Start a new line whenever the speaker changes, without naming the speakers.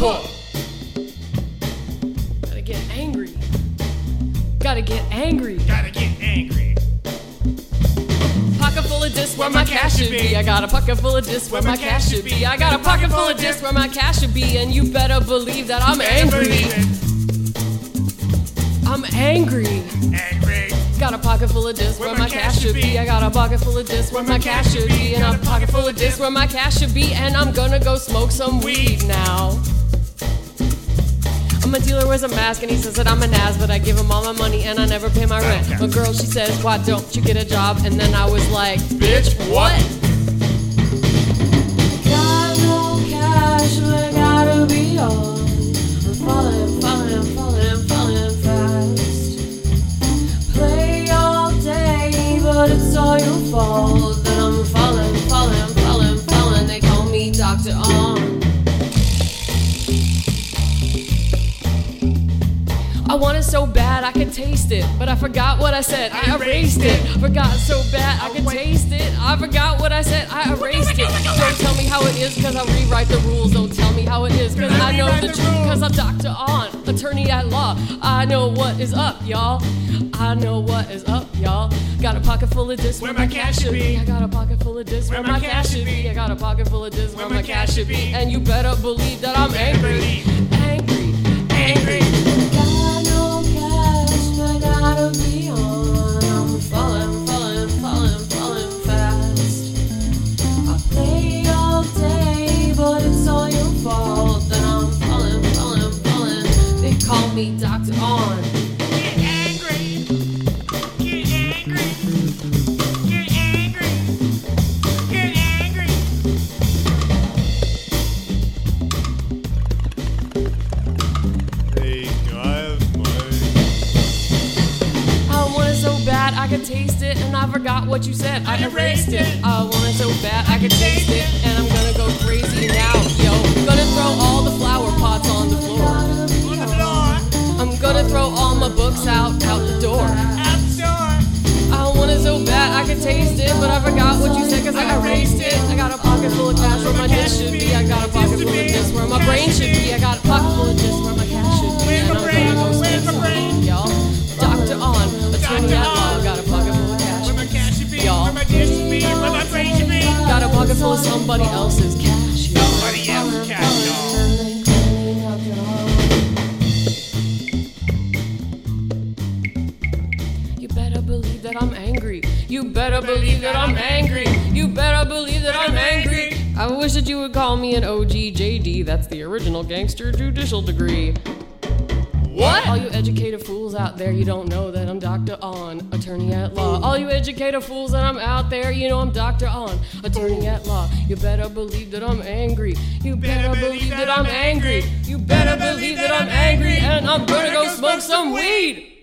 Huh. Gotta get angry. Gotta get angry.
Gotta get angry.
Pocket full of discs where my cash should be. I got a pocket full of discs where my cash should be. I got a pocket full of discs where my cash should be. And you better believe that I'm angry. I'm angry.
Angry.
Got a pocket full of discs where my cash should be. I got a pocket full of discs where my cash should be. And a pocket full of discs where my cash should be. And I'm gonna go smoke some weed now. My dealer wears a mask and he says that I'm an ass, but I give him all my money and I never pay my rent. My girl, she says, Why don't you get a job? And then I was like, Bitch, what? I want it so bad I could taste it, but I forgot what I said. I erased it. Forgot so bad I could taste it. I forgot what I said. I erased it. Don't tell me how it is, cause I'll rewrite the rules. Don't tell me how it is, cause I know the truth. Cause I'm Dr. On, attorney at law. I know what is up, y'all. I know what is up, y'all. Got a pocket full of discs where my cash should be. I got a pocket full of discs where my cash should be. I got a pocket full of discs where my cash should be. And you better believe that I'm angry. Angry. Angry. Got me Dr. On.
Get angry. Get angry. Get angry. Get angry.
Hey, can I have my.
I want it so bad I could taste it, and I forgot what you said. I erased it. I want it so bad I could taste it, books out out the door.
Out the door.
I want it so bad I could taste it, but I forgot what you said cause I erased it. I got a pocket full of cash where my dish should be. I got a pocket full of discs where my brain should be. I got a pocket full of discs where my cash should be. And
my
I'm
brain?
gonna go
Where's
spend
my
some money, y'all. Doctor on, attorney at law. Got a pocket full of cash.
Where my cash should be.
Y'all.
Where my dish should be. Where my brain should be.
Got a pocket full of somebody else's cash. I'm angry. You better believe that I'm angry. You better believe that I'm angry. I wish that you would call me an OGJD. That's the original gangster judicial degree. What? All you educated fools out there, you don't know that I'm Dr. On, attorney at law. All you educated fools that I'm out there, you know I'm Dr. On, attorney at law. You better believe that I'm angry. You better believe that I'm angry. You better believe that I'm angry, and I'm gonna go smoke some weed.